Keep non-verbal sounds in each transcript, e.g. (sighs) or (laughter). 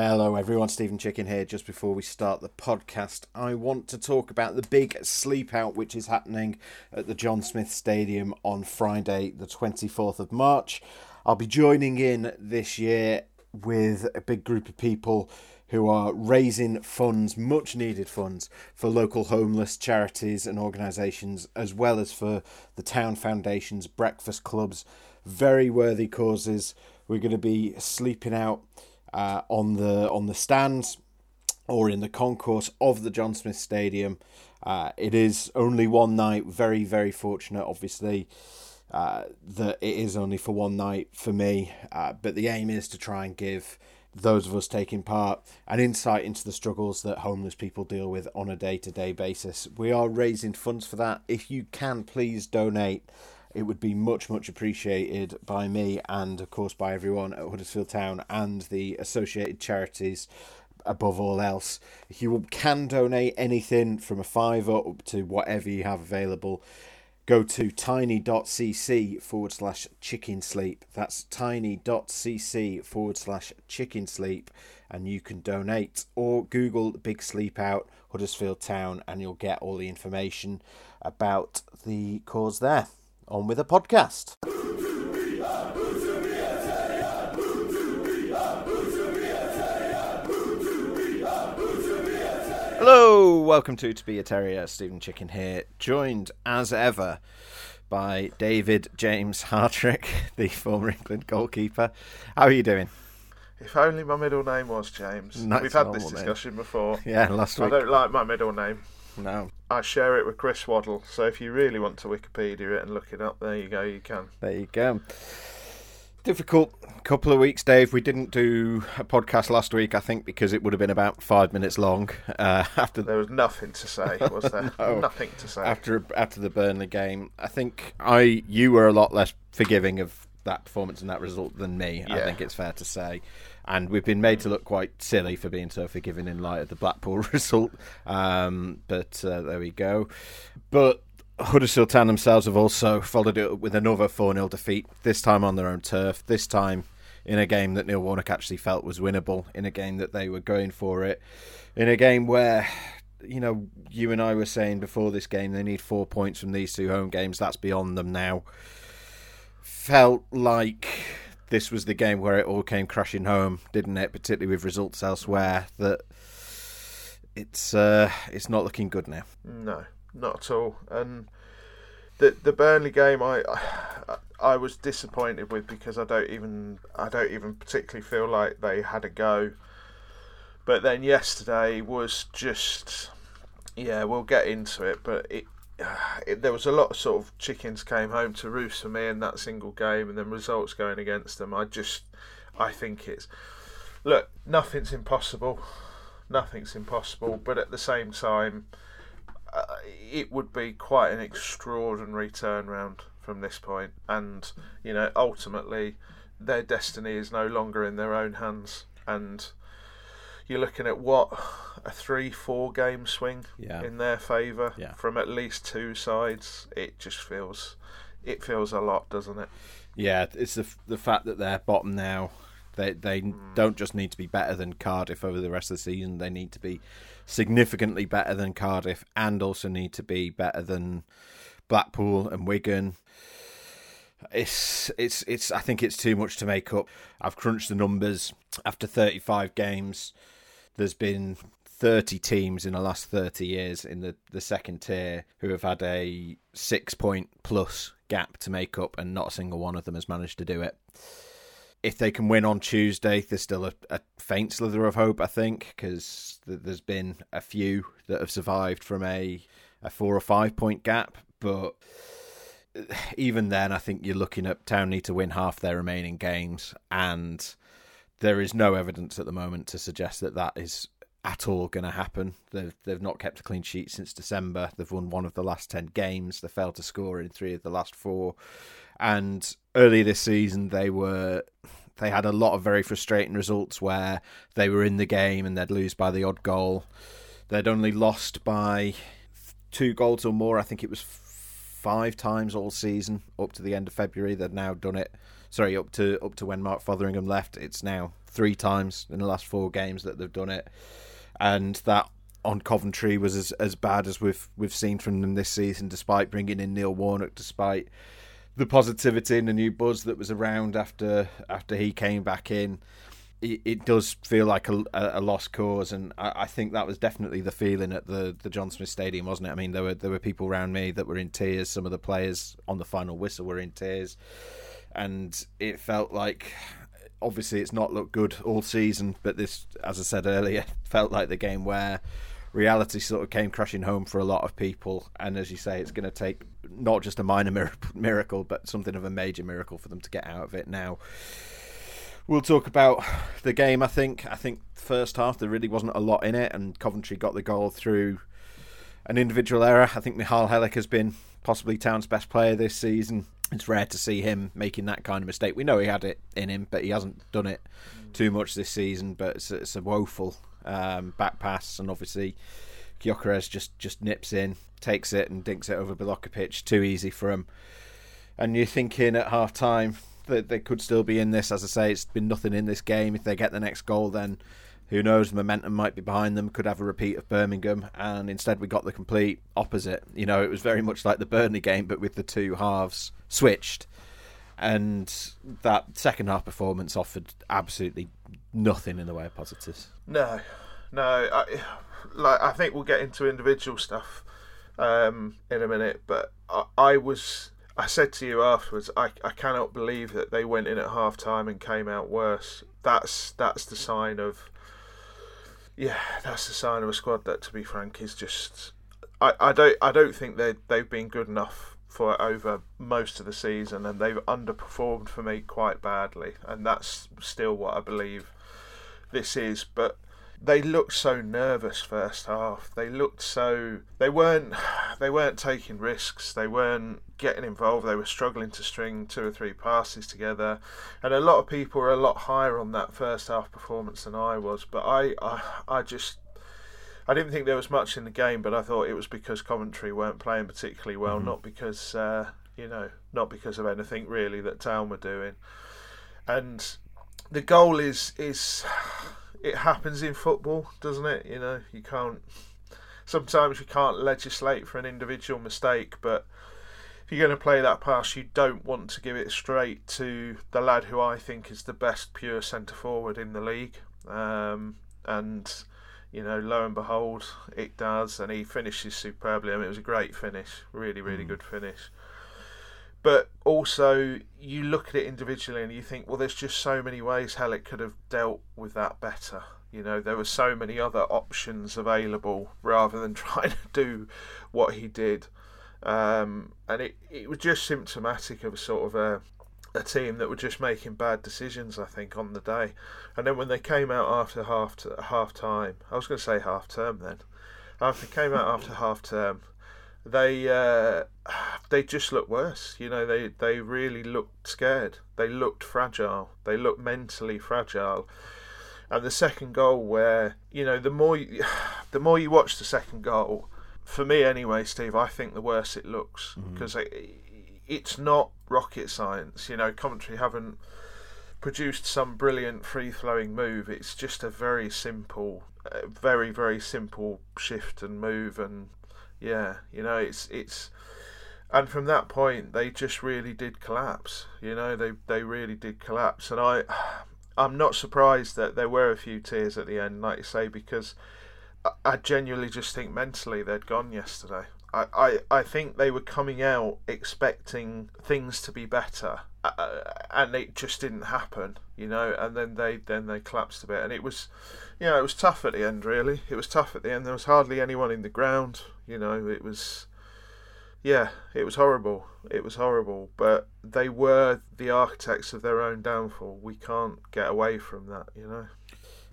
Hello, everyone. Steven Chicken here. Just before we start the podcast, I want to talk about the big sleep out which is happening at the John Smith Stadium on Friday, the 24th of March. I'll be joining in this year with a big group of people who are raising funds, much needed funds, for local homeless charities and organisations, as well as for the town foundations, breakfast clubs, very worthy causes. We're going to be sleeping out uh, on the on the stands or in the concourse of the John Smith Stadium. Uh, it is only one night. Very very fortunate, obviously. Uh, that it is only for one night for me, uh, but the aim is to try and give those of us taking part an insight into the struggles that homeless people deal with on a day to day basis. We are raising funds for that. If you can, please donate. It would be much, much appreciated by me and, of course, by everyone at Huddersfield Town and the associated charities above all else. If you can donate anything from a fiver up to whatever you have available, go to tiny.cc forward slash chicken sleep. That's tiny.cc forward slash chicken sleep, and you can donate. Or Google Big Sleep Out Huddersfield Town, and you'll get all the information about the cause there. On with the podcast. Hello, welcome to To Be a Terrier. Steven Chicken here, joined as ever by David James Hartrick, (laughs) the former England goalkeeper. How are you doing? If only my middle name was James. Nice We've had this normal name. discussion before. (laughs) Yeah, last week. I don't like my middle name. No, I share it with Chris Waddle, so if you really want to Wikipedia it and look it up, there you go, you can. there you go. Difficult couple of weeks, Dave. We didn't do a podcast last week, I think, because it would have been about five minutes long. Uh, (laughs) after There was nothing to say, (laughs) was there? No. Nothing to say. after after the Burnley game, I think I you were a lot less forgiving of that performance and that result than me. I think it's fair to say, and we've been made to look quite silly for being so forgiving in light of the Blackpool (laughs) result. Um, but uh, there we go. But Huddersfield Town themselves have also followed it up with another 4 0 defeat, this time on their own turf, this time in a game that Neil Warnock actually felt was winnable, in a game that they were going for it, in a game where, you know, you and I were saying before this game they need four points from these two home games. That's beyond them now. Felt like this was the game where it all came crashing home, didn't it? Particularly with results elsewhere, that it's uh, it's not looking good now. No, not at all. And the the Burnley game, I, I I was disappointed with because I don't even I don't even particularly feel like they had a go. But then yesterday was just yeah, we'll get into it, but it. (sighs) It, there was a lot of sort of chickens came home to roost for me in that single game, and then results going against them. I just, I think it's look, nothing's impossible, nothing's impossible, but at the same time, uh, it would be quite an extraordinary turnaround from this point, and you know, ultimately, their destiny is no longer in their own hands, and you're looking at what a three, four game swing Yeah. in their favour Yeah. from at least two sides. It just feels, it feels a lot, doesn't it? Yeah, it's the the fact that they're bottom now. They they hmm. don't just need to be better than Cardiff over the rest of the season. They need to be significantly better than Cardiff, and also need to be better than Blackpool and Wigan. It's it's it's. I think it's too much to make up. I've crunched the numbers after 35 games. There's been 30 teams in the last 30 years in the, the second tier who have had a six point plus gap to make up, and not a single one of them has managed to do it. If they can win on Tuesday, there's still a, a faint slither of hope, I think, because th- there's been a few that have survived from a, a four or five point gap. But uh, even then, I think you're looking at Town need to win half their remaining games, and there is no evidence at the moment to suggest that that is at all going to happen. They've they've not kept a clean sheet since December. They've won one of the last ten games. They failed to score in three of the last four, and early this season they were they had a lot of very frustrating results where they were in the game and they'd lose by the odd goal. They'd only lost by two goals or more. I think it was five times all season up to the end of February. They'd now done it sorry, up to up to when Mark Fotheringham left. It's now three times in the last four games that they've done it, and that on Coventry was as, as bad as we've we've seen from them this season, despite bringing in Neil Warnock, despite the positivity and the new buzz that was around after after he came back in. It, it does feel like a, a, lost cause, and I, I, think that was definitely the feeling at the, the John Smith Stadium, wasn't it? I mean, there were there were people around me that were in tears. Some of the players on the final whistle were in tears, and it felt like obviously it's not looked good all season, but this, as I said earlier, (laughs) felt like the game where reality sort of came crashing home for a lot of people. And as you say, it's going to take not just a minor (laughs) miracle, but something of a major miracle for them to get out of it now. We'll talk about the game. I think. I think first half there really wasn't a lot in it, and Coventry got the goal through an individual error. I think Michal Helik has been possibly Town's best player this season. It's rare to see him making that kind of mistake. We know he had it in him, but he hasn't done it too much this season. But it's, it's a woeful um, back pass, and obviously Gyökeres just just nips in, takes it, and dinks it over pitch. Too easy for him. And you're thinking at half time that they could still be in this. As I say, it's been nothing in this game. If they get the next goal, then who knows? Momentum might be behind them. Could have a repeat of Birmingham, and instead we got the complete opposite. You know, it was very much like the Burnley game, but with the two halves switched. And that second half performance offered absolutely nothing in the way of positives. No, no. I, like I think we'll get into individual stuff um, in a minute, but I, I, was. I said to you afterwards, I, I cannot believe that they went in at half time and came out worse. That's that's the sign of. Yeah, that's the sign of a squad that, to be frank, is just. I, I don't I don't think they they've been good enough for over most of the season, and they've underperformed for me quite badly, and that's still what I believe this is, but they looked so nervous first half. They looked so they weren't they weren't taking risks. They weren't getting involved. They were struggling to string two or three passes together, and a lot of people were a lot higher on that first half performance than I was. But I I, I just I didn't think there was much in the game, but I thought it was because Coventry weren't playing particularly well, mm-hmm. not because uh, you know not because of anything really that Town were doing, and the goal is is it happens in football, doesn't it? You know, you can't. Sometimes you can't legislate for an individual mistake, but if you're going to play that pass, you don't want to give it straight to the lad who I think is the best pure centre forward in the league. Um, and you know, lo and behold, it does, and he finishes superbly. I mean, it was a great finish, really, really mm. good finish but also you look at it individually and you think, well, there's just so many ways Helik could have dealt with that better. You know, there were so many other options available rather than (laughs) trying to do what he did. Um, and it, it was just symptomatic of a sort of a, a team that were just making bad decisions, I think, on the day. And then when they came out after half half time, I was going to say half term then. After came out after half term, they uh, (sighs) they just looked worse. You know, they they really looked scared. They looked fragile. They looked mentally fragile. And the second goal, where you know, the more you, (sighs) the more you watch the second goal, for me anyway, Steve, I think the worse it looks because mm-hmm. it, it's not rocket science. You know, Coventry haven't produced some brilliant free flowing move. It's just a very simple, very very simple shift and move and yeah, you know, it's it's and from that point they just really did collapse. You know, they they really did collapse, and I I'm not surprised that there were a few tears at the end, like you say, because I, I genuinely just think mentally they'd gone yesterday. I, I, I think they were coming out expecting things to be better, uh, and it just didn't happen, you know. And then they then they collapsed a bit, and it was, you know, it was tough at the end. Really, it was tough at the end. There was hardly anyone in the ground. You know, it was, yeah, it was horrible. It was horrible. But they were the architects of their own downfall. We can't get away from that. You know.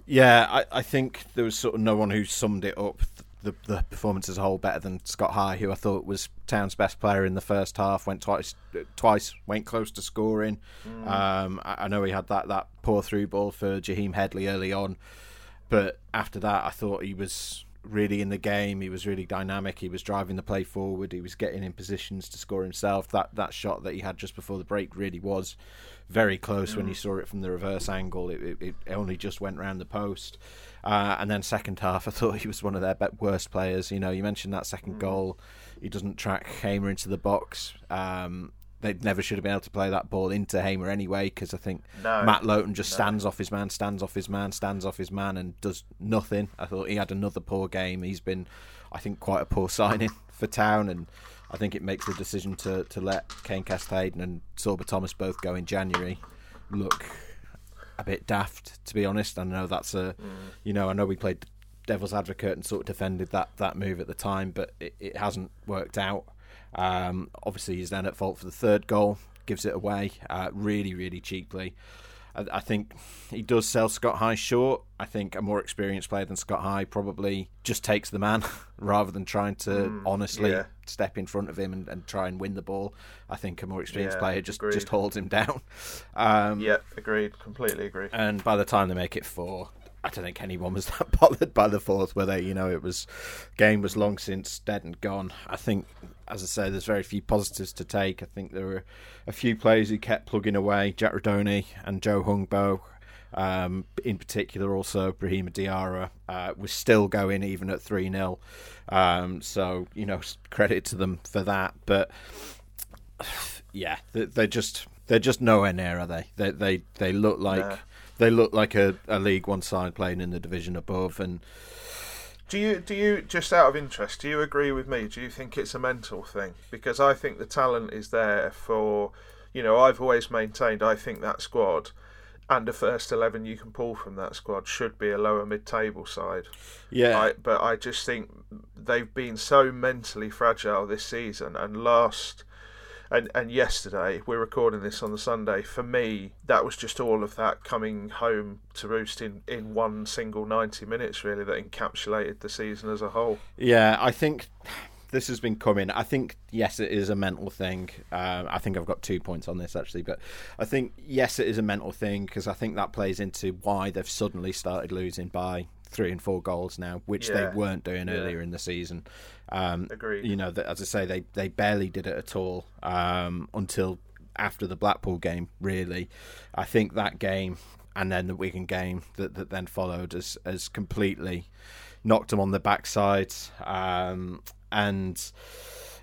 Yeah, I, I think there was sort of no one who summed it up the the performance as a whole better than Scott High, who I thought was Town's best player in the first half. Went twice, twice went close to scoring. Mm. Um, I, I, know he had that that poor through ball for Jaheim Headley early on, but after that, I thought he was really in the game. He was really dynamic. He was driving the play forward. He was getting in positions to score himself. That that shot that he had just before the break really was very close mm. when you saw it from the reverse angle. It, it, it only just went round the post. Uh, and then second half, (laughs) I thought he was one of their worst players. You know, you mentioned that second mm. goal. He doesn't track Hamer into the box. Um, they never should have been able to play that ball into Hamer anyway because I think no, Matt Lowton just no. stands off his man, stands off his man, stands off his man, and does nothing. I thought he had another poor game. He's been, I think, quite a poor signing (laughs) for Town, and I think it makes the decision to, to let Kane Kesler-Hayden and Sorba Thomas both go in January look a bit daft, to be honest. I know that's a, mm. you know, I know we played devil's advocate and sort of defended that, that move at the time, but it, it hasn't worked out. Um, obviously, he's then at fault for the third goal, gives it away uh, really, really cheaply. I, I, think he does sell Scott High short. I think a more experienced player than Scott High probably just takes the man (laughs) rather than trying to mm, honestly yeah. step in front of him and, and, try and win the ball. I think a more experienced yeah, player just, just holds him (laughs) down. Um, yeah, agreed. Completely agree. And by the time they make it four, I don't think anyone was (laughs) that bothered by the fourth, where they, you know, it was game was long since dead and gone. I think, as I say, there's very few positives to take. I think there were a few players who kept plugging away. Jack Rudoni and Joe Hungbo, um, in particular, also Brahima Diarra uh, was still going even at three 0 um, So you know, credit to them for that. But yeah, they're just they're just nowhere near, are they? They they they look like. Nah they look like a, a League One side playing in the division above. And do you do you just out of interest? Do you agree with me? Do you think it's a mental thing? Because I think the talent is there for. You know, I've always maintained. I think that squad and the first 11 you can pull from that squad should be a lower mid-table side. Yeah. I, but I just think they've been so mentally fragile this season and last and and yesterday we're recording this on the Sunday. For me, that was just all of that coming home to roost in in one single ninety minutes, really, that encapsulated the season as a whole. Yeah, I think this has been coming. I think yes, it is a mental thing. Uh, I think I've got two points on this actually, but I think yes, it is a mental thing because I think that plays into why they've suddenly started losing by three and four goals now, which yeah. they weren't doing yeah. earlier in the season. Um, Agreed. You know, that, as I say, they they barely did it at all um, until after the Blackpool game. Really, I think that game and then the Wigan game that, that then followed has has completely knocked them on the backside, um, and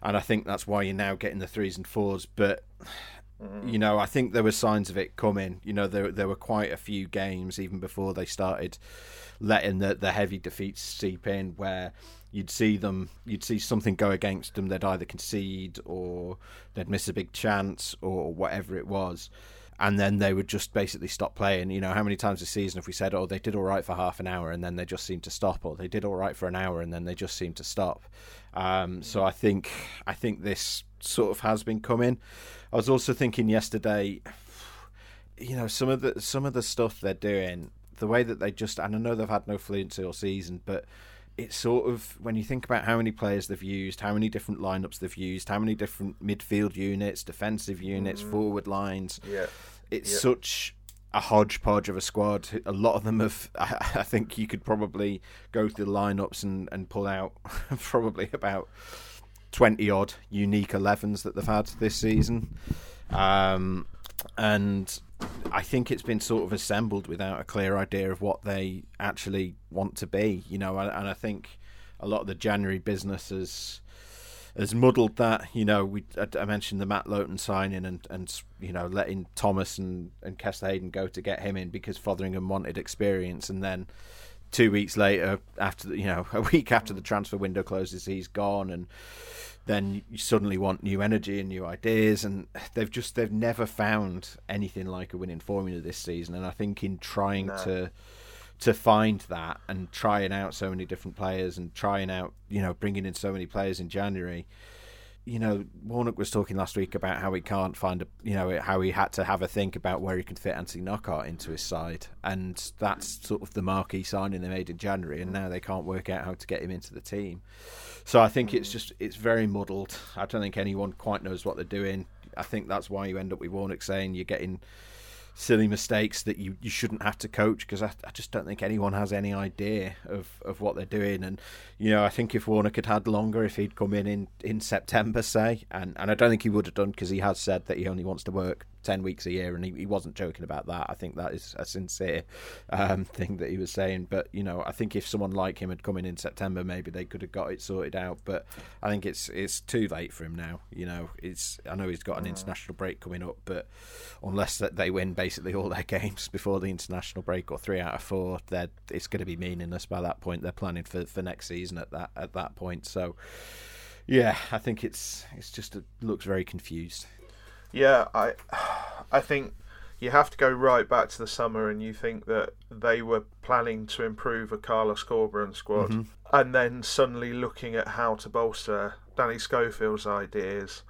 and I think that's why you're now getting the threes and fours. But mm-hmm. you know, I think there were signs of it coming. You know, there there were quite a few games even before they started letting the the heavy defeats seep in where you'd see them you'd see something go against them they'd either concede or they'd miss a big chance or whatever it was. And then they would just basically stop playing. You know how many times this season if we said oh they did all right for half an hour and then they just seemed to stop or they did all right for an hour and then they just seemed to stop. Um, so i think i think this sort of has been coming. I was also thinking yesterday you know some of the some of the stuff they're doing the way that they just and I know they've had no fluency all season, but it's sort of when you think about how many players they've used, how many different lineups they've used, how many different midfield units, defensive units, mm. forward lines. Yeah, it's yeah. such a hodgepodge of a squad. A lot of them have. (laughs) I think you could probably go through the lineups and and pull out (laughs) probably about twenty odd unique 11s that they've had this season. Um, and I think it's been sort of assembled without a clear idea of what they actually want to be, you know. And I think a lot of the January business has has muddled that. You know, we I mentioned the Matt Lowton signing and and you know letting Thomas and and Kesler-Hayden go to get him in because Fotheringham wanted experience, and then two weeks later, after you know (laughs) a week after the transfer window closes, he's gone and then you suddenly want new energy and new ideas and they've just they've never found anything like a winning formula this season and i think in trying no. to to find that and trying out so many different players and trying out you know bringing in so many players in january you know, Warnock was talking last week about how he can't find a, you know, how he had to have a think about where he can fit Anthony Knockaert into his side, and that's sort of the marquee signing they made in January, and mm. now they can't work out how to get him into the team. So I think it's just it's very muddled. I don't think anyone quite knows what they're doing. I think that's why you end up with Warnock saying you're getting silly mistakes that you, you shouldn't have to coach because I, I just don't think anyone has any idea of, of what they're doing. And, you know, I think if Warnock had had longer, if he'd come in in, in September, say, and, and I don't think he would have done because he has said that he only wants to work 10 weeks a year and he, he wasn't joking about that. I think that is a sincere um, (laughs) thing that he was saying. But, you know, I think if someone like him had come in in September, maybe they could have got it sorted out. But I think it's it's too late for him now. You know, it's I know he's got an international break coming up, but unless that they win basically all their (laughs) games before the international break or three out of four, then it's going to be meaningless by that point. They're planning for, for next season at that at that point. So, yeah, I think it's it's just it looks very confused. Yeah, I (sighs) I think you have to go right back to the summer and you think that they were planning to improve a Carlos Corberán squad Mm-hmm. and then suddenly looking at how to bolster Danny Schofield's ideas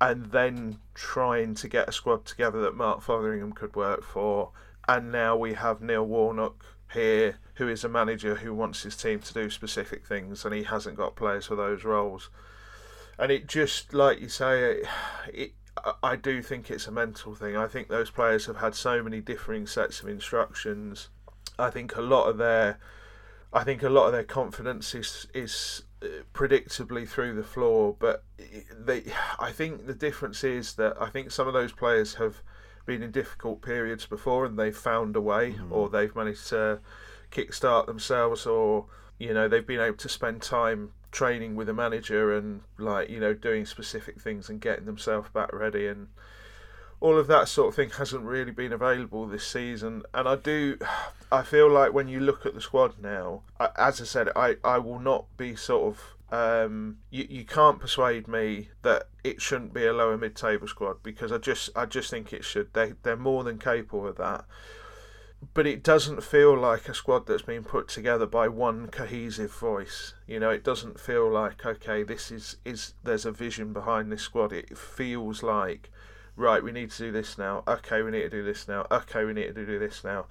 and then trying to get a squad together that Mark Fotheringham could work for and now we have Neil Warnock here who is a manager who wants his team to do specific things and he hasn't got players for those roles and it just like you say it, it I- do think it's a mental thing. I think those players have had so many differing sets of instructions. I think a lot of their, I think a lot of their confidence is is uh, predictably through the floor. But they, I think the difference is that I think some of those players have been in difficult periods before and they've found a way, or they've managed to kickstart themselves, or you know they've been able to spend time training with a manager and like you know doing specific things and getting themselves back ready and all of that sort of thing hasn't really been available this season. And I do (sighs) I feel like when you look at the squad now I, as I said I, I will not be sort of um, you, you can't persuade me that it shouldn't be a lower mid-table squad because I just I just think it should. They they're more than capable of that but it doesn't feel like a squad that's been put together by one cohesive voice. You know, it doesn't feel like okay, this is is there's a vision behind this squad. It feels like right, we need to do this now. Okay, we need to do this now. Okay, we need to do this now.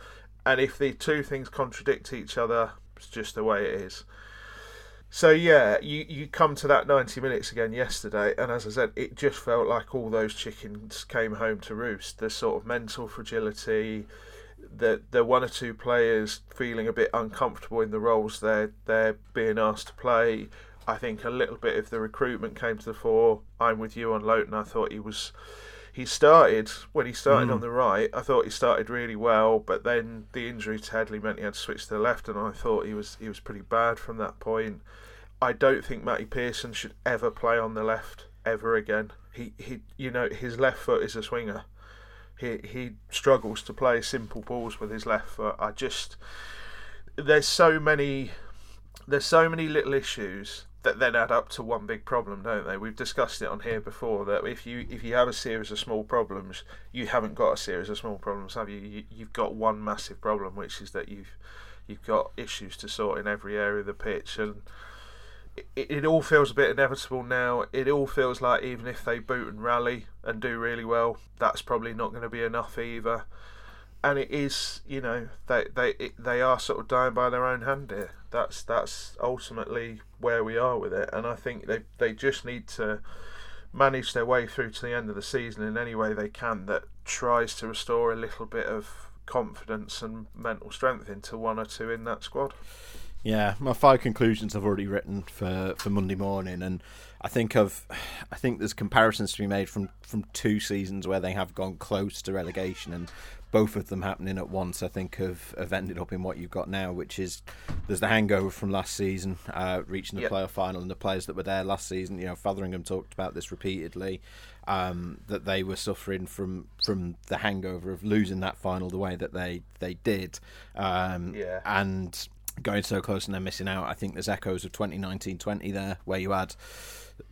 And if the two things contradict each other, it's just the way it is. So yeah, you, you come to that ninety minutes again yesterday, and as I said, it just felt like all those chickens came home to roost. The sort of mental fragility, the the one or two players feeling a bit uncomfortable in the roles they're they're being asked to play. I think a little bit of the recruitment came to the fore. I'm with you on Lowton. I thought he was he started when he started on mm. the right. I thought he started really well, but then the injury to Headley meant he had to switch to the left, and I thought he was he was pretty bad from that point. I don't think Matty Pearson should ever play on the left ever again. He he you know his left foot is a swinger he he struggles to play simple balls with his left foot. I just there's so many there's so many little issues that then add up to one big problem, don't they? We've discussed it on here before that if you if you have a series of small problems, you haven't got a series of small problems, have you? you you've got one massive problem, which is that you've you've got issues to sort in every area of the pitch and it, it all feels a bit inevitable now. It all feels like even if they boot and rally and do really well, that's probably not going to be enough either. And it is, you know, they they it, they are sort of dying by their own hand here. That's that's ultimately where we are with it. And I think they they just need to manage their way through to the end of the season in any way they can that tries to restore a little bit of confidence and mental strength into one or two in that squad. Yeah, my five conclusions I've already written for, for Monday morning, and I think I've, I think there's comparisons to be made from, from two seasons where they have gone close to relegation, and both of them happening at once. I think have, have ended up in what you've got now, which is there's the hangover from last season, uh, reaching the Yep. playoff final, and the players that were there last season. You know, Fotheringham talked about this repeatedly, um, that they were suffering from from the hangover of losing that final the way that they they did, um, Yeah. and going so close and then missing out. I think there's echoes of 2019-20 there, where you had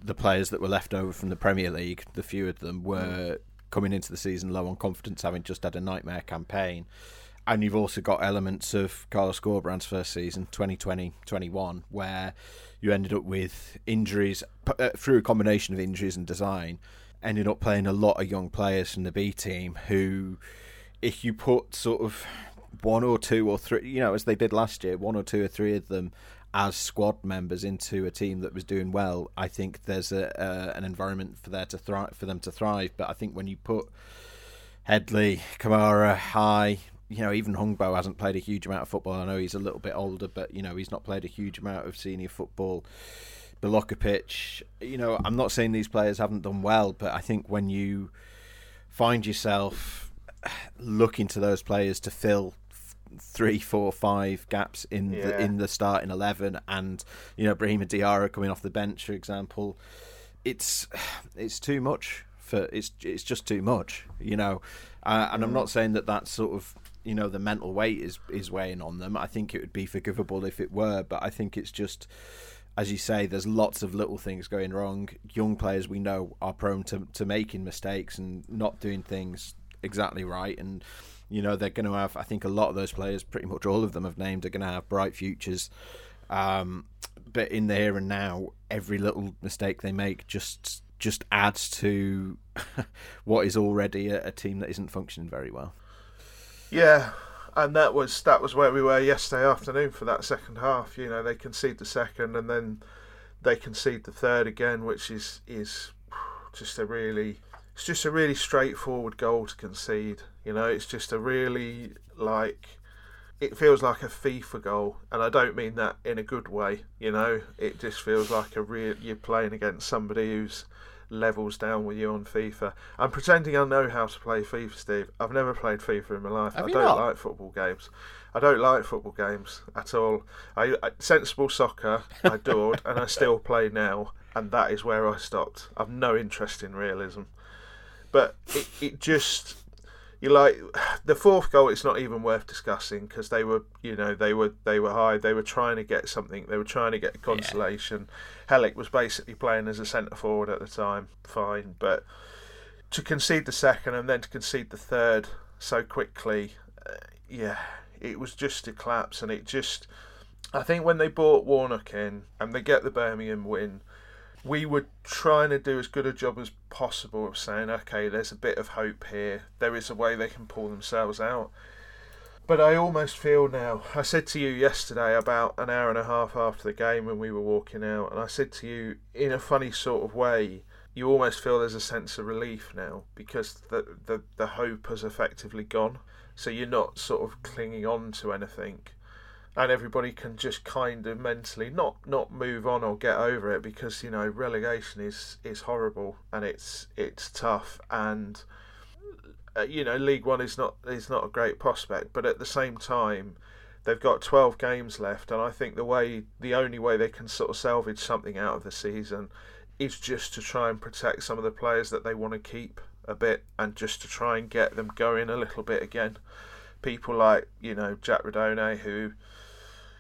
the players that were left over from the Premier League. The few of them were coming into the season low on confidence, having just had a nightmare campaign. And you've also got elements of Carlos Corberán's first season, 2020-21, where you ended up with injuries uh, through a combination of injuries and design. Ended up playing a lot of young players from the B team who, if you put sort of one or two or three, you know, as they did last year, one or two or three of them as squad members into a team that was doing well, I think there's a, an environment for there to thrive, for them to thrive. But I think when you put Headley, Camara, High. You know, even Hungbo hasn't played a huge amount of football. I know he's a little bit older, but you know he's not played a huge amount of senior football. Belokovic, you know, I'm not saying these players haven't done well, but I think when you find yourself looking to those players to fill three, four, five gaps in yeah. the in the starting eleven, and you know Brahima Diarra coming off the bench, for example, it's it's too much for it's it's just too much, you know. Uh, and I'm not saying that that's sort of you know the mental weight is is weighing on them. I think it would be forgivable if it were, but I think it's just as you say, there's lots of little things going wrong. Young players we know are prone to, to making mistakes and not doing things exactly right. And, you know, they're going to have, I think a lot of those players, pretty much all of them have named, are going to have bright futures. Um, but in the here and now, every little mistake they make just just adds to (laughs) what is already a, a team that isn't functioning very well. Yeah, and that was that was where we were yesterday afternoon for that second half. You know, they concede the second, and then they concede the third again, which is is just a really it's just a really straightforward goal to concede. You know, it's just a really like it feels like a FIFA goal, and I don't mean that in a good way. You know, it just feels like a real you're playing against somebody who's levels down with you on FIFA. I'm pretending I know how to play FIFA, Steve. I've never played FIFA in my life. Have I don't not? like football games. I don't like football games at all. I, I sensible soccer I (laughs) adored, and I still play now, and that is where I stopped. I've no interest in realism, but it, it just you like (sighs) the fourth goal. It's not even worth discussing because they were, you know, they were they were high. They were trying to get something. They were trying to get consolation. Yeah. Helik was basically playing as a centre forward at the time. Fine, but to concede the second and then to concede the third so quickly, uh, yeah, it was just a collapse. And it just, I think when they brought Warnock in and they get the Birmingham win we were trying to do as good a job as possible of saying, okay, there's a bit of hope here. There is a way they can pull themselves out. But I almost feel now. I said to you yesterday, about an hour and a half after the game when we were walking out, and I said to you, in a funny sort of way, you almost feel there's a sense of relief now because the, the, the hope has effectively gone. So you're not sort of clinging on to anything and everybody can just kind of mentally not not move on or get over it because you know relegation is is horrible and it's it's tough and uh, you know League One is not is not a great prospect, but at the same time they've got 12 games left and I think the way the only way they can sort of salvage something out of the season is just to try and protect some of the players that they want to keep a bit and just to try and get them going a little bit again. People like, you know, Jack Rudoni who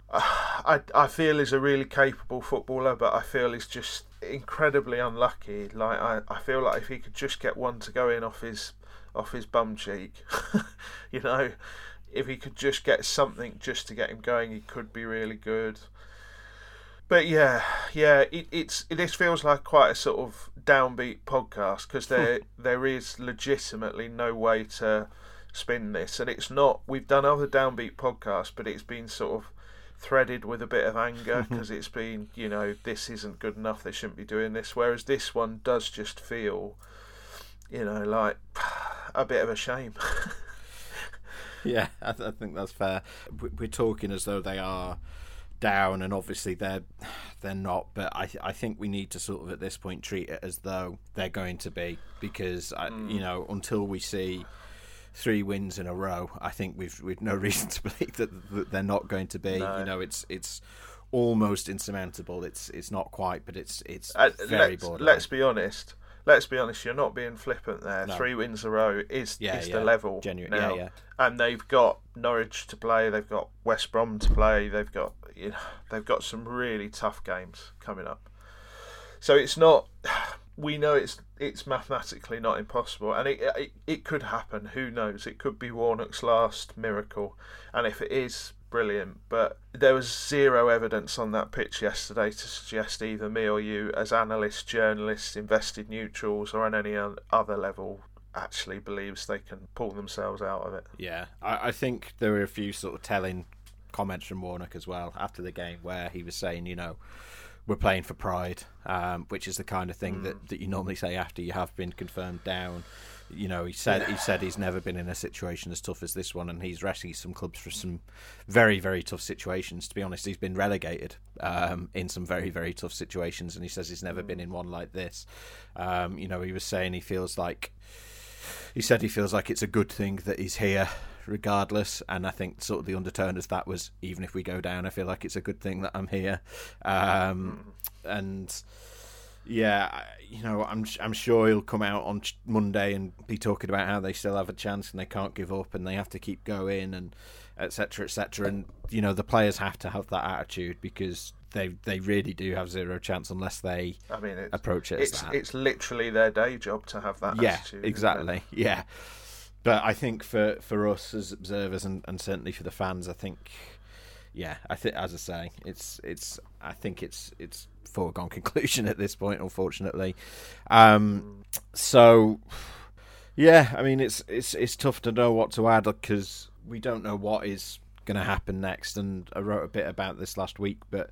(sighs) I, I feel he's a really capable footballer, but I feel he's just incredibly unlucky. Like I, I feel like if he could just get one to go in off his off his bum cheek, (laughs) you know, if he could just get something just to get him going, he could be really good. But yeah, yeah, it, it's it, this feels like quite a sort of downbeat podcast because hmm. there there is legitimately no way to spin this, and it's not. We've done other downbeat podcasts, but it's been sort of threaded with a bit of anger (laughs) because it's been, you know, this isn't good enough. They shouldn't be doing this. Whereas this one does just feel, you know, like (sighs) a bit of a shame. (laughs) yeah, I, th- I, think that's fair. We're talking as though they are down, and obviously they're (sighs) they're not. But I I think we need to sort of at this point treat it as though they're going to be because I, mm. you know until we see three wins in a row, I think we've we've no (laughs) reason to believe that, that they're not going to be. No. You know, it's it's almost insurmountable. It's it's not quite, but it's it's uh, very let's, borderline. Let's be honest. Let's be honest. You're not being flippant there. No. Three wins in a row is yeah, is yeah. the level Genuine, now, yeah, yeah. and they've got Norwich to play. They've got West Brom to play. They've got you know they've got some really tough games coming up. So it's not we know it's it's mathematically not impossible, and it, it it could happen. Who knows? It could be Warnock's last miracle, and if it is, brilliant. But there was zero evidence on that pitch yesterday to suggest either me or you, as analysts, journalists, invested neutrals, or on any other level, actually believes they can pull themselves out of it. Yeah, I, I think there were a few sort of telling comments from Warnock as well after the game where he was saying, you know we're playing for pride, um, which is the kind of thing mm. that, that you normally say after you have been confirmed down. you know, he said he said he's never been in a situation as tough as this one, and he's rescued some clubs from some very very tough situations. To be honest, he's been relegated um, in some very very tough situations, and he says he's never been in one like this. Um, you know, he was saying he feels like he said he feels like it's a good thing that he's here regardless. And I think sort of the undertone of that was even if we go down, I feel like it's a good thing that I'm here. Um, and yeah, you know, I'm I'm sure he'll come out on Monday and be talking about how they still have a chance and they can't give up and they have to keep going and etc. etc. And you know, the players have to have that attitude because they they really do have zero chance unless they I mean, it's, approach it. It's it's literally their day job to have that yeah, attitude. exactly. Yeah, but I think for for us as observers and, and certainly for the fans, I think yeah, I think as I say, it's it's I think it's it's foregone (laughs) conclusion at this point, unfortunately. Um, so yeah, I mean it's it's it's tough to know what to add because we don't know what is going to happen next. And I wrote a bit about this last week, but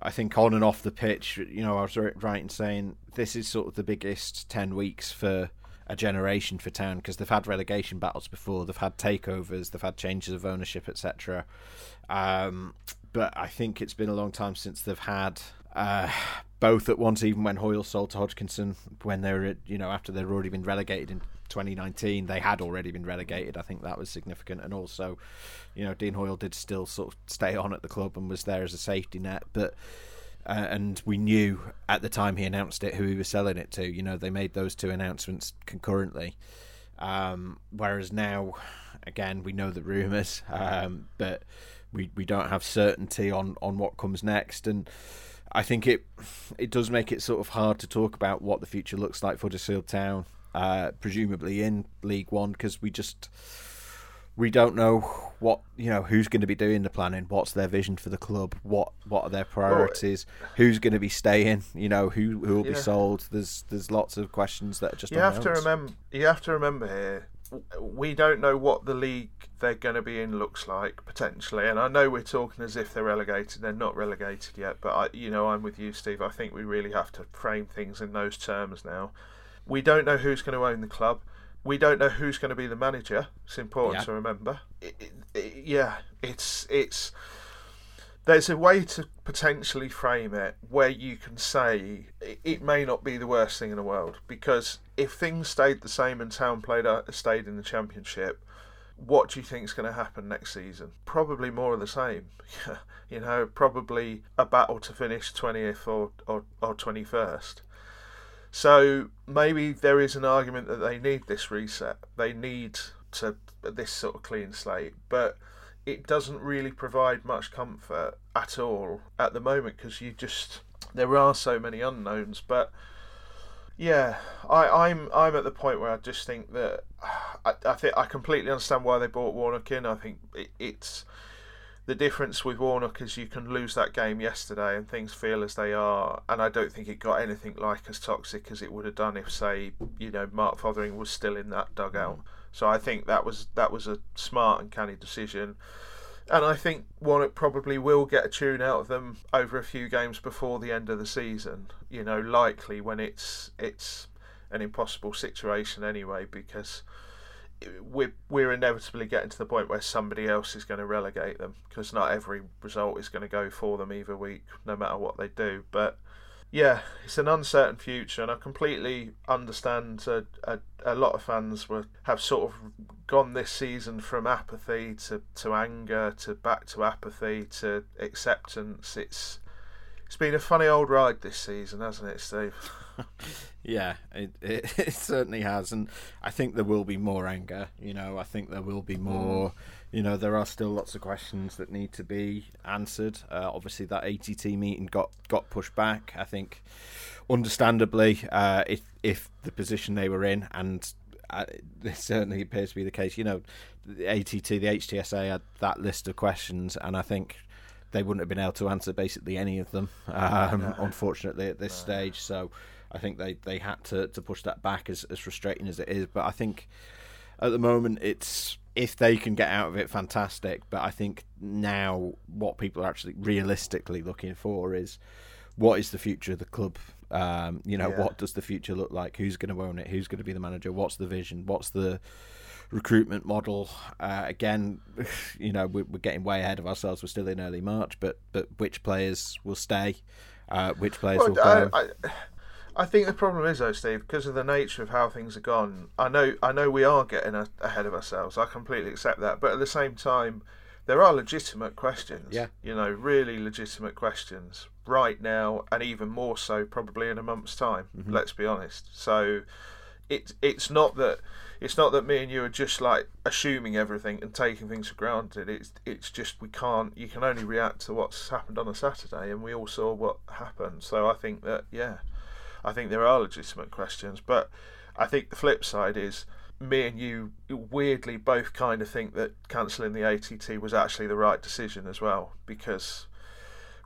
I think on and off the pitch, you know, I was right in saying this is sort of the biggest ten weeks for a generation for town because they've had relegation battles before, they've had takeovers, they've had changes of ownership, etc. Um, but I think it's been a long time since they've had uh, both at once. Even when Hoyle sold to Hodgkinson, when they were, you know, after they'd already been relegated in 2019, they had already been relegated. I think that was significant, and also, you know, Dean Hoyle did still sort of stay on at the club and was there as a safety net, but. Uh, and we knew at the time he announced it who he was selling it to. You know, they made those two announcements concurrently. Um, whereas now, again, we know the rumours, um, but we we don't have certainty on on what comes next, and I think it it does make it sort of hard to talk about what the future looks like for Huddersfield Town, uh, presumably in League One, because we just we don't know what you know who's going to be doing the planning what's their vision for the club what what are their priorities who's going to be staying you know who who will yeah. be sold there's there's lots of questions that are just you have to remember you have to remember here we don't know what the league they're going to be in looks like potentially, and I know we're talking as if they're relegated. They're not relegated yet, but I, you know, I'm with you, Steve. I think we really have to frame things in those terms now. We don't know who's going to own the club. We don't know who's going to be the manager. It's important yeah. to remember. It, it, it, yeah, it's it's there's a way to potentially frame it where you can say it may not be the worst thing in the world because if things stayed the same and Town played uh, stayed in the championship, what do you think is going to happen next season? Probably more of the same. (laughs) you know, probably a battle to finish twentieth or, or or twenty first. So maybe there is an argument that they need this reset. They need to this sort of clean slate, but it doesn't really provide much comfort at all at the moment because you just there are so many unknowns. But yeah, I, I'm I'm at the point where I just think that (sighs) I, I think I completely understand why they bought Warnock in. I think it, it's the difference with Warnock is you can lose that game yesterday and things feel as they are, and I don't think it got anything like as toxic as it would have done if, say, you know, Mark Fothering was still in that dugout. So I think that was that was a smart and canny decision. And I think Warnock probably will get a tune out of them over a few games before the end of the season. You know, likely when it's it's an impossible situation anyway, because we're we're inevitably getting to the point where somebody else is going to relegate them because not every result is going to go for them either week, no matter what they do. But yeah, it's an uncertain future, and I completely understand a, a, a, lot of fans were have sort of gone this season from apathy to, to anger to back to apathy to acceptance. It's it's been a funny old ride this season, hasn't it, Steve? (laughs) yeah, it, it, (laughs) it certainly has, and I think there will be more anger. You know, I think there will be more. Mm you know there are still lots of questions that need to be answered. Uh, obviously, that ATT meeting got got pushed back. I think, understandably, uh, if if the position they were in, and uh, this certainly appears to be the case. You know, the ATT, the HTSA had that list of questions, and I think they wouldn't have been able to answer basically any of them, um, no. unfortunately, at this no. stage. So I think they, they had to, to push that back, as, as frustrating as it is. But I think at the moment it's if they can get out of it, fantastic. But I think now what people are actually realistically looking for is what is the future of the club Um, you know, Yeah. what does the future look like? Who's going to own it? Who's going to be the manager? What's the vision? What's the recruitment model? Uh, again, (sighs) you know, we're, we're getting way ahead of ourselves. We're still in early March, but but which players will stay? Uh, which players will Well, go? I, I, I think the problem is though, Steve, because of the nature of how things are gone. I know, I know, we are getting a, ahead of ourselves. I completely accept that, but at the same time, there are legitimate questions. Yeah. you know, really legitimate questions right now, and even more so probably in a month's time. Mm-hmm. Let's be honest. So, it's it's not that it's not that me and you are just like assuming everything and taking things for granted. It's it's just we can't. You can only react to what's happened on a Saturday, and we all saw what happened. So I think that yeah, I think there are legitimate questions, but I think the flip side is me and you weirdly both kind of think that cancelling the ATT was actually the right decision as well because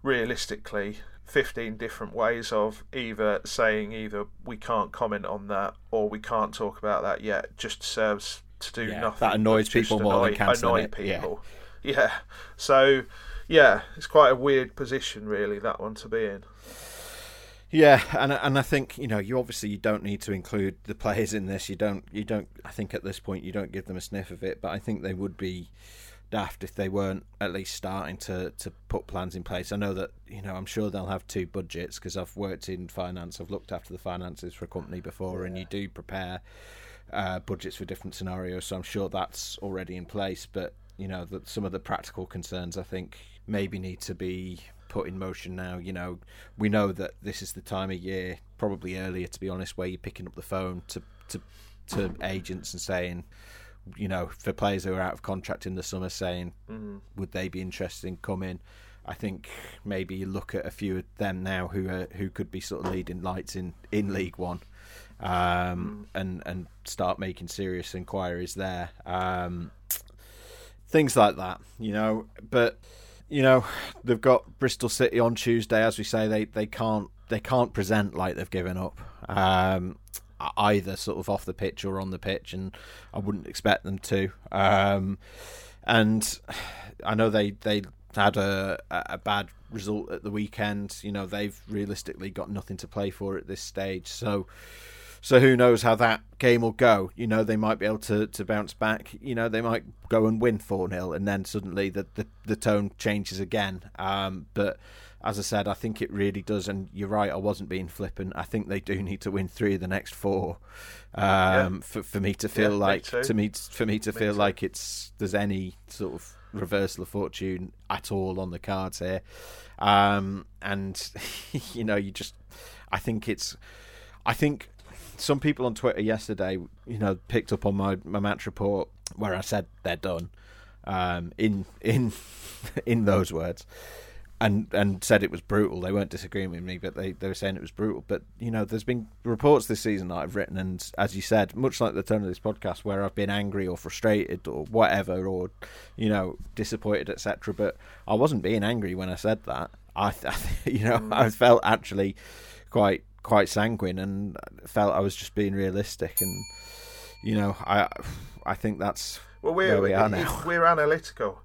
realistically 15 different ways of either saying either we can't comment on that or we can't talk about that yet just serves to do Yeah, nothing that annoys people more than annoy, cancelling annoy it, yeah. people. Yeah. So yeah it's quite a weird position really that one to be in Yeah, and and I think you know you obviously you don't need to include the players in this. You don't you don't. I think at this point you don't give them a sniff of it. But I think they would be daft if they weren't at least starting to to put plans in place. I know that you know I'm sure they'll have two budgets because I've worked in finance. I've looked after the finances for a company before, and you do prepare uh, budgets for different scenarios. So I'm sure that's already in place. But you know that some of the practical concerns I think maybe need to be put in motion now. You know, we know that this is the time of year, probably earlier to be honest, where you're picking up the phone to to to agents and saying, you know, for players who are out of contract in the summer, saying would they be interested in coming. I think maybe you look at a few of them now who are, who could be sort of leading lights in, in League One, um, and and start making serious inquiries there. Um, things like that, you know. But you know, they've got Bristol City on Tuesday, as we say. They they can't they can't present like they've given up. Um, either sort of off the pitch or on the pitch, and I wouldn't expect them to. Um, and I know they they had a a bad result at the weekend. You know, they've realistically got nothing to play for at this stage. So. So who knows how that game will go? You know, they might be able to, to bounce back. You know, they might go and win 4 0, and then suddenly the, the, the tone changes again. Um, but as I said, I think it really does. And you're right, I wasn't being flippant. I think they do need to win three of the next four um, for, for me to feel Yeah, like to me for me to Me feel too. like it's there's any sort of reversal of fortune at all on the cards here. Um, and (laughs) you know, you just I think it's I think some people on Twitter yesterday, you know, picked up on my, my match report where I said they're done, um, in in (laughs) in those words, and and said it was brutal. They weren't disagreeing with me, but they, they were saying it was brutal. But you know, there's been reports this season that I've written, and as you said, much like the tone of this podcast, where I've been angry or frustrated or whatever, or you know, disappointed, etc. But I wasn't being angry when I said that. I, (laughs) you know, I felt actually quite quite sanguine and felt I was just being realistic and you know I I think that's Well, we're where we are now. we're analytical.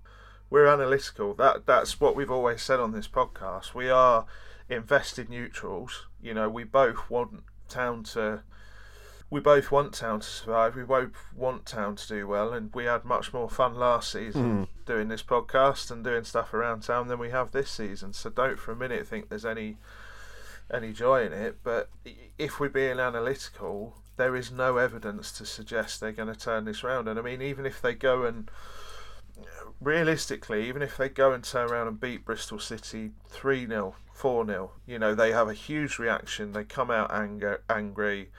We're analytical. That that's what we've always said on this podcast. We are invested neutrals. You know, we both want town to. We both want town to survive. We both want town to do well, and we had much more fun last season hmm. doing this podcast and doing stuff around town than we have this season. So don't for a minute think there's any any joy in it. But if we're being analytical, there is no evidence to suggest they're going to turn this round. And I mean, even if they go and realistically, even if they go and turn around and beat Bristol City 3 0, 4 0, you know, they have a huge reaction. They come out anger, angry.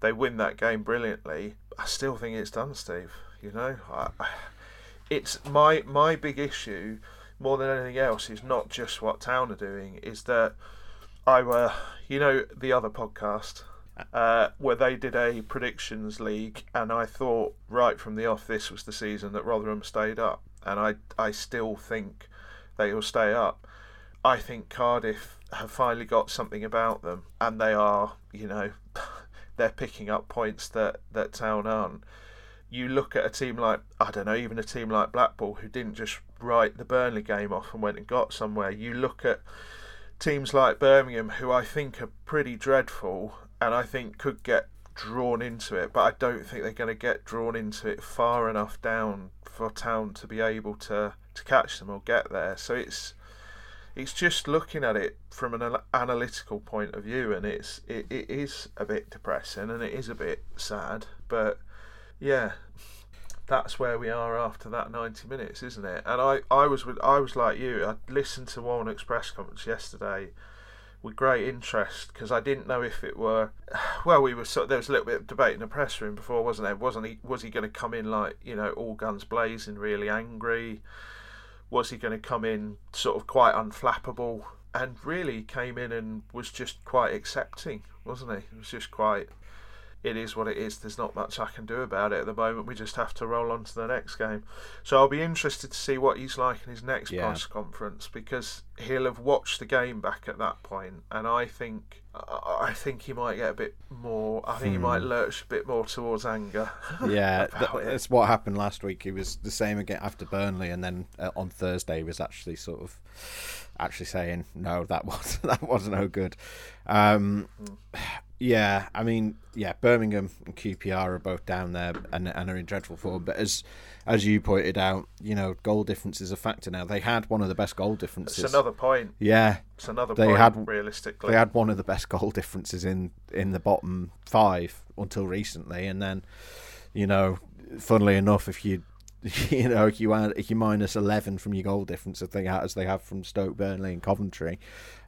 They win that game brilliantly. I still think it's done, Steve. You know, I, it's my my big issue more than anything else is not just what Town are doing. Is that I were, you know, the other podcast uh, where they did a predictions league, and I thought right from the off this was the season that Rotherham stayed up, and I I still think they will stay up. I think Cardiff have finally got something about them, and they are, you know, (laughs) they're picking up points that that Town aren't. You look at a team like I don't know, even a team like Blackpool who didn't just write the Burnley game off and went and got somewhere. You look at teams like Birmingham, who I think are pretty dreadful, and I think could get drawn into it, but I don't think they're going to get drawn into it far enough down for Town to be able to, to catch them or get there. So it's it's just looking at it from an analytical point of view, and it's it, it is a bit depressing and it is a bit sad. But yeah, that's where we are after that 90 minutes, isn't it? And I, I was with, I was like you. I listened to Warnock's press conference yesterday with great interest because I didn't know if it were. (sighs) Well, we were so there was a little bit of debate in the press room before, wasn't there? Wasn't he? Was he going to come in like you know all guns blazing, really angry? Was he going to come in sort of quite unflappable? And really came in and was just quite accepting, wasn't he? It was just quite it is what it is. There's not much I can do about it at the moment. We just have to roll on to the next game. So I'll be interested to see what he's like in his next yeah. press conference because he'll have watched the game back at that point. and I think I think he might get a bit more. I think hmm. he might hmm. lurch a bit more towards anger. (laughs) Yeah, that's what happened last week. He was the same again after Burnley, and then uh, on Thursday he was actually sort of actually saying no, that (laughs) was that was no good. Um. Yeah, I mean, yeah, Birmingham and QPR are both down there and, and are in dreadful form. But as as you pointed out, you know, goal difference is a factor now. They had one of the best goal differences. It's another point. Yeah, it's another they point. Had, realistically, they had one of the best goal differences in in the bottom five until recently, and then, you know, funnily enough, if you (laughs) you know, if you add, if you minus eleven from your goal difference, as they have, as they have from Stoke, Burnley, and Coventry,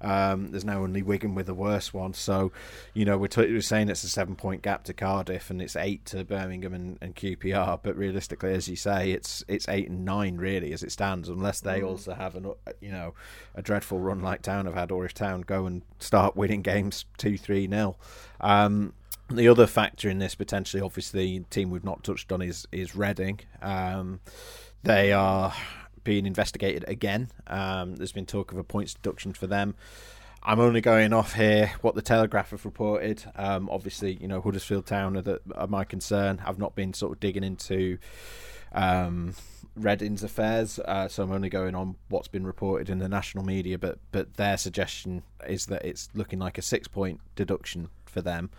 um, there's now only Wigan with the worst one. So, you know, we're, t- we're saying it's a seven point gap to Cardiff and it's eight to Birmingham and, and, QPR. But realistically, as you say, it's it's eight and nine really as it stands, unless they mm. also have an you know a dreadful run like Town have had, or if Town go and start winning games two three nil. Um, the other factor in this potentially, obviously, team we've not touched on is is Reading. Um, they are being investigated again. Um, there's been talk of a points deduction for them. I'm only going off here what the Telegraph have reported. Um, obviously, you know Huddersfield Town are, the, are, my concern. I've not been sort of digging into um, Reading's affairs, uh, so I'm only going on what's been reported in the national media. But but their suggestion is that it's looking like a six point deduction for them.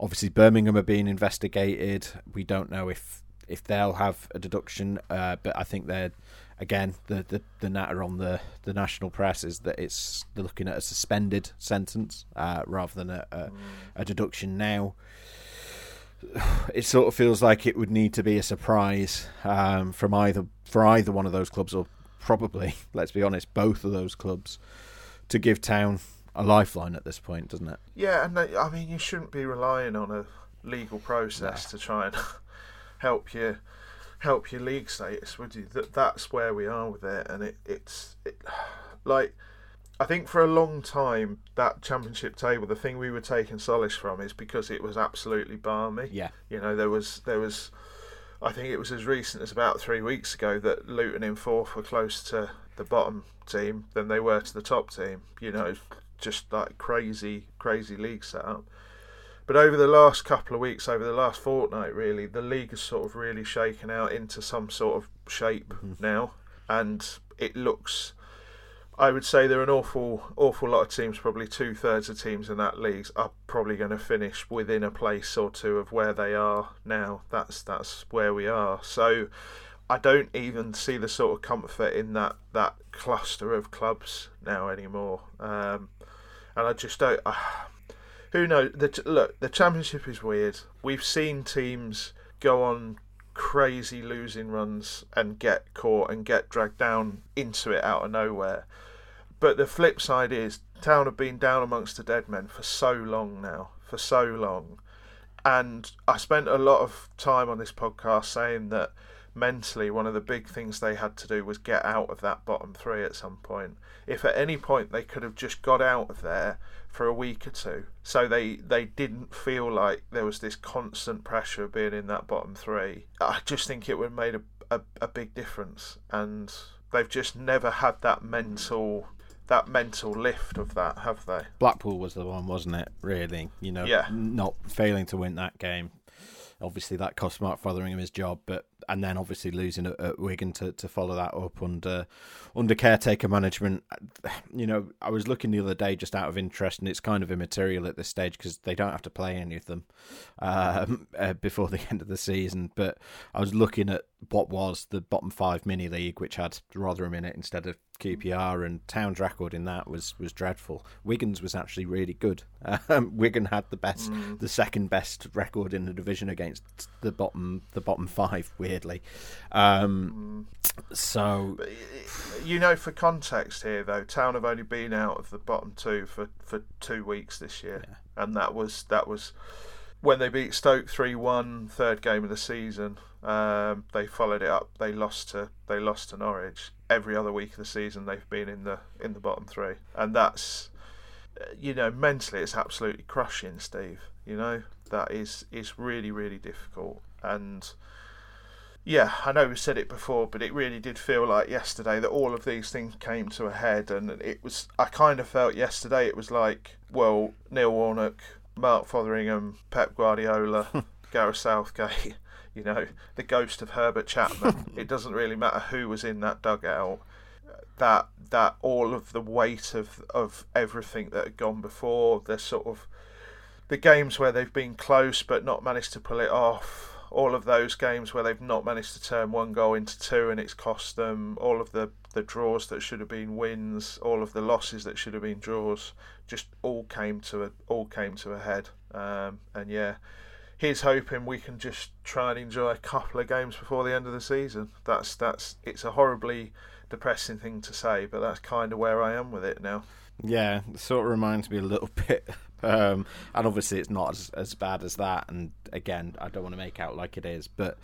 Obviously, Birmingham are being investigated. We don't know if if they'll have a deduction, uh, but I think they're again the, the the natter on the the national press is that it's they're looking at a suspended sentence uh, rather than a, a, a deduction now. (sighs) It sort of feels like it would need to be a surprise um, from either for either one of those clubs, or probably, (laughs) let's be honest, both of those clubs, to give Town a lifeline at this point, doesn't it? Yeah, and I mean you shouldn't be relying on a legal process to try and (laughs) help you help your league status, would you? That that's where we are with it, and it it's it, (sighs) like I think for a long time that championship table, the thing we were taking solace from is because it was absolutely balmy. Yeah, you know there was there was. I think it was as recent as about three weeks ago that Luton in fourth were close to the bottom team than they were to the top team. You know, just like crazy, crazy league setup. But over the last couple of weeks, over the last fortnight, really, the league has sort of really shaken out into some sort of shape mm-hmm. now, and it looks. I would say there are an awful, awful lot of teams. Probably two thirds of teams in that league are probably going to finish within a place or two of where they are now. That's that's where we are. So, I don't even see the sort of comfort in that that cluster of clubs now anymore. Um, and I just don't. Uh, who knows? The, look, the championship is weird. We've seen teams go on crazy losing runs and get caught and get dragged down into it out of nowhere. But the flip side is, Town have been down amongst the dead men for so long now, for so long. And I spent a lot of time on this podcast saying that mentally, one of the big things they had to do was get out of that bottom three at some point. If at any point they could have just got out of there for a week or two, so they they didn't feel like there was this constant pressure of being in that bottom three, I just think it would have made a, a, a big difference. And they've just never had that mental that mental lift of that, have they? Blackpool was the one, wasn't it? Really, you know, yeah. not failing to win that game obviously that cost Mark Fotheringham his job, but and then obviously losing at, at Wigan to, to follow that up under under caretaker management. (sighs) You know, I was looking the other day just out of interest, and it's kind of immaterial at this stage because they don't have to play any of them um, (laughs) uh, before the (laughs) end of the season. But I was looking at what was the bottom five mini league, which had Rotherham in it instead of QPR, and Town's record in that was was dreadful. Wigan's was actually really good. (laughs) Um, Wigan had the best, mm. the second best record in the division against the bottom the bottom five. Weirdly, um, mm. so you know, for context here though, Town have only been out of the bottom two for for two weeks this year, yeah. and that was that was when they beat Stoke 3-1, third game of the season. Um, they followed it up. They lost to they lost to Norwich. Every other week of the season, they've been in the in the bottom three, and that's you know mentally it's absolutely crushing, Steve. You know that is is really really difficult, and yeah, I know we said it before, but it really did feel like yesterday that all of these things came to a head, and it was. I kind of felt yesterday it was like, well, Neil Warnock, Mark Fotheringham, Pep Guardiola, (laughs) Gareth Southgate you know, the ghost of Herbert Chapman. (laughs) it doesn't really matter who was in that dugout. That that all of the weight of of everything that had gone before, the sort of the games where they've been close but not managed to pull it off. All of those games where they've not managed to turn one goal into two and it's cost them. All of the the draws that should have been wins, all of the losses that should have been draws, just all came to a all came to a head. Um, and yeah, he's hoping we can just try and enjoy a couple of games before the end of the season. That's that's it's a horribly depressing thing to say, but that's kind of where I am with it now. Yeah, it sort of reminds me a little (laughs) bit. Um, and obviously, it's not as, as bad as that. And again, I don't want to make out like it is, but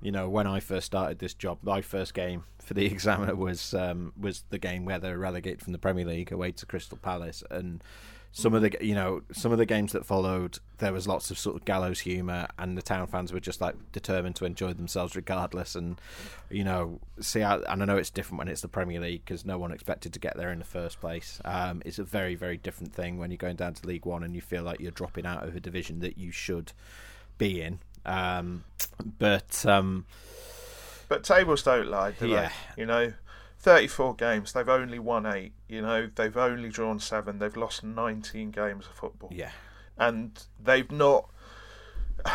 you know, when I first started this job, my first game for the (laughs) Examiner was um, was the game where they were relegated from the Premier League away to Crystal Palace, and some of the you know some of the games that followed there was lots of sort of gallows humor and the town fans were just like determined to enjoy themselves regardless and you know see how, and I know it's different when it's the Premier League because no one expected to get there in the first place. Um, it's a very very different thing when you're going down to League One and you feel like you're dropping out of a division that you should be in. Um, but um, but tables don't lie do yeah. they you know 34 games. They've only won eight. You know, they've only drawn seven. They've lost 19 games of football. Yeah, and they've not. (sighs)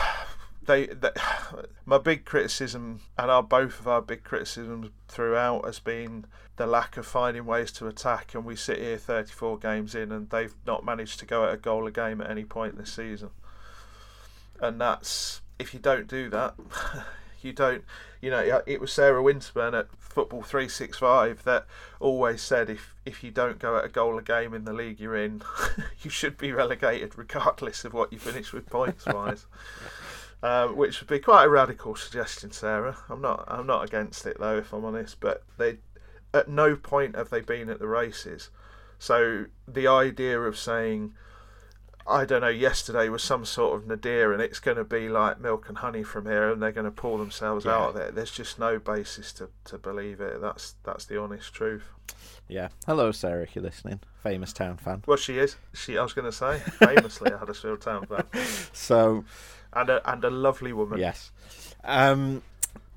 They, they, (sighs) my big criticism, and our both of our big criticisms throughout, has been the lack of finding ways to attack. And we sit here 34 games in, and they've not managed to go at a goal a game at any point this season. And that's if you don't do that, (laughs) you don't. You know, it was Sarah Winterburn at Football 365 that always said if, if you don't go at a goal a game in the league you're in, (laughs) you should be relegated regardless of what you finish with points wise. Um, (laughs) which would be quite a radical suggestion, Sarah. I'm not I'm not against it though, if I'm honest. But they at no point have they been at the races. So the idea of saying I don't know, yesterday was some sort of nadir and it's going to be like milk and honey from here and they're going to pull themselves yeah. out of it. There's just no basis to, to believe it. That's that's the honest truth. Yeah. Hello, Sarah, if you're listening. Famous town fan. Well, she is. She, I was going to say, famously a Huddersfield town fan. (laughs) So. And a, and a lovely woman. Yes. Um,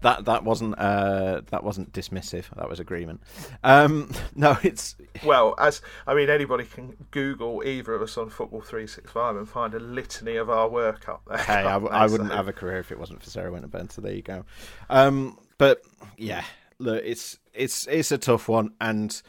that that wasn't uh, that wasn't dismissive. That was agreement. Um, (laughs) no, it's well as I mean anybody can Google either of us on Football Three Six Five and find a litany of our work up there. Hey, I, (laughs) I, wouldn't have a career if it wasn't for Sarah Winterburn. So there you go. Um, but yeah, look, it's it's it's a tough one, and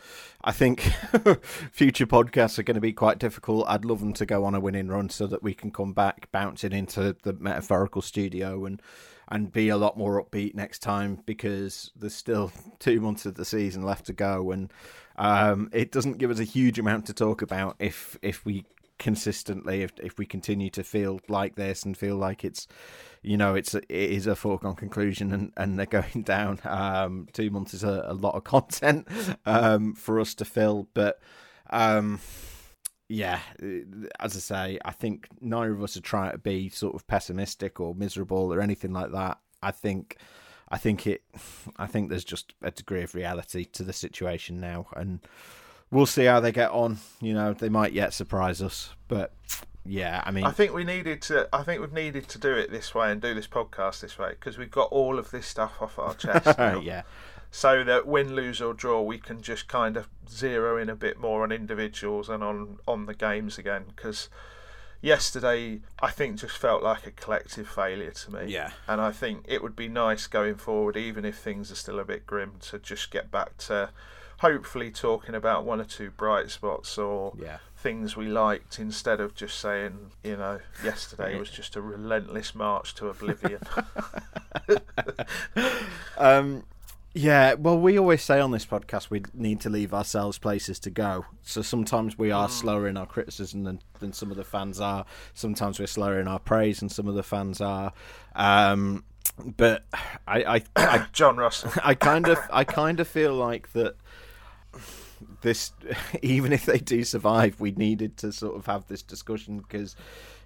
I think (laughs) future podcasts are going to be quite difficult. I'd love them to go on a winning run so that we can come back bouncing into the metaphorical studio and and be a lot more upbeat next time because there's still (laughs) two months of the season left to go, and um, it doesn't give us a huge amount to talk about if if we consistently if if we continue to feel like this and feel like it's you know it's a, it is a foregone conclusion and, and they're (laughs) going down. Um, two months is a, a lot of content (laughs) um, for us to fill. But um, yeah, uh, as I say, I think neither of us are trying to be sort of pessimistic or miserable or anything like that. I think, I think it, I think there's just a degree of reality to the situation now, and we'll see how they get on. You know, they might yet surprise us, but Yeah, I mean, I think we needed to. I think we've needed to do it this way and do this podcast this way because we've got all of this stuff off our chest. (laughs) yeah, So that win, lose or draw, we can just kind of zero in a bit more on individuals and on on the games again. Because yesterday, I think just felt like a collective failure to me. Yeah. And I think it would be nice going forward, even if things are still a bit grim, to just get back to hopefully talking about one or two bright spots or yeah. things we liked instead of just saying, you know, yesterday was just a relentless march to oblivion. (laughs) Um, yeah, well, we always say on this podcast we need to leave ourselves places to go. So sometimes we are slower in our criticism than, than some of the fans are. Sometimes we're slower in our praise than some of the fans are. Um, but I, I, I, (coughs) John Russell. (laughs) I kind of, I kind of feel like that. This, (laughs) even if they do survive, we needed to sort of have this discussion because,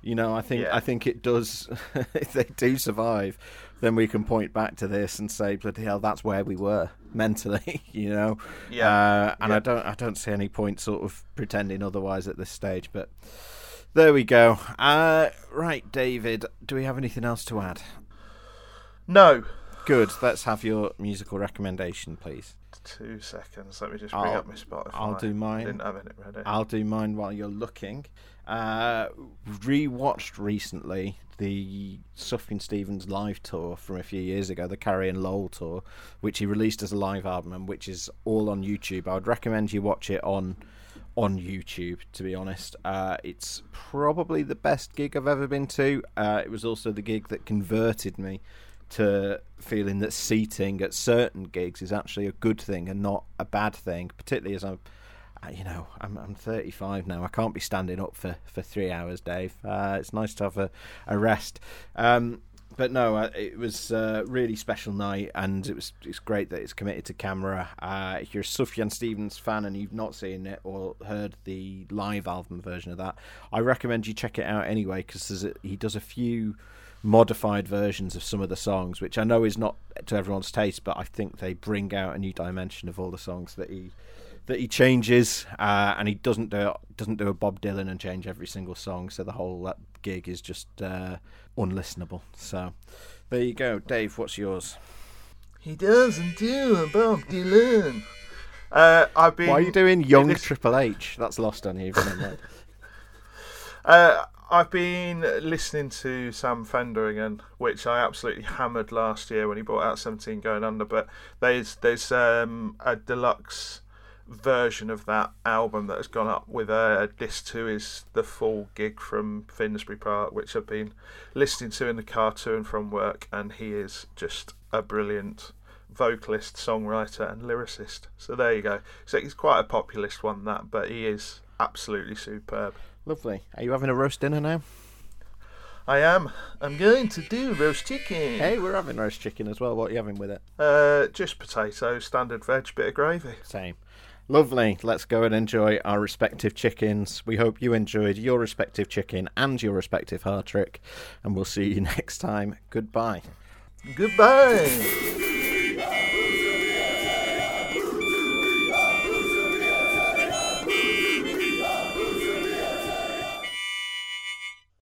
you know, I think Yeah. I think it does. (laughs) if they do survive, then we can point back to this and say, bloody hell, that's where we were (laughs) mentally, (laughs) you know. Yeah. Uh, and Yeah. I don't, I don't see any point sort of pretending otherwise at this stage. But there we go. Uh, right, David, do we have anything else to add? No. Good. Let's have your musical recommendation, please. Two seconds. Let me just bring I'll- up my Spotify. I'll do mine. Didn't have it ready. I'll do mine while you're looking. Uh, rewatched recently the Sufjan Stevens live tour from a few years ago, the Carrie and Lowell tour, which he released as a live album and which is all on YouTube. I would recommend you watch it on on YouTube. To be honest, uh, it's probably the best gig I've ever been to. Uh, it was also the gig that converted me to feeling that seating at certain gigs is actually a good thing and not a bad thing, particularly as I'm you know, I'm I'm 35 now. I can't be standing up for, for three hours, Dave. Uh, it's nice to have a, a rest. Um, but no, uh, it was a really special night, and it was it's great that it's committed to camera. Uh, if you're a Sufjan Stevens fan and you've not seen it or heard the live album version of that, I recommend you check it out anyway because he does a few modified versions of some of the songs, which I know is not to everyone's taste, but I think they bring out a new dimension of all the songs that he that he changes, uh, and he doesn't do doesn't do a Bob Dylan and change every single song. So the whole uh, gig is just uh, unlistenable. So there you go, Dave. What's yours? He doesn't do a Bob Dylan. Uh, I've been. Why are you doing Young this- Triple H? That's lost on you. (laughs) Uh, I've been listening to Sam Fender again, which I absolutely hammered last year when he brought out 17 Going Under. But there's there's um, a deluxe version of that album that has gone up with a disc to his the full gig from Finsbury Park, which I've been listening to in the car to and from work, and he is just a brilliant vocalist, songwriter, and lyricist. So there you go. So he's quite a populist one that, but he is absolutely superb. Lovely. Are you having a roast dinner now? I am. I'm going to do roast chicken. Hey, we're having roast chicken as well. What are you having with it? Uh, just potato, standard veg, bit of gravy. Same. Lovely. Let's go and enjoy our respective chickens. We hope you enjoyed your respective chicken and your respective Hartrick, and we'll see you (laughs) next time. Goodbye. Goodbye.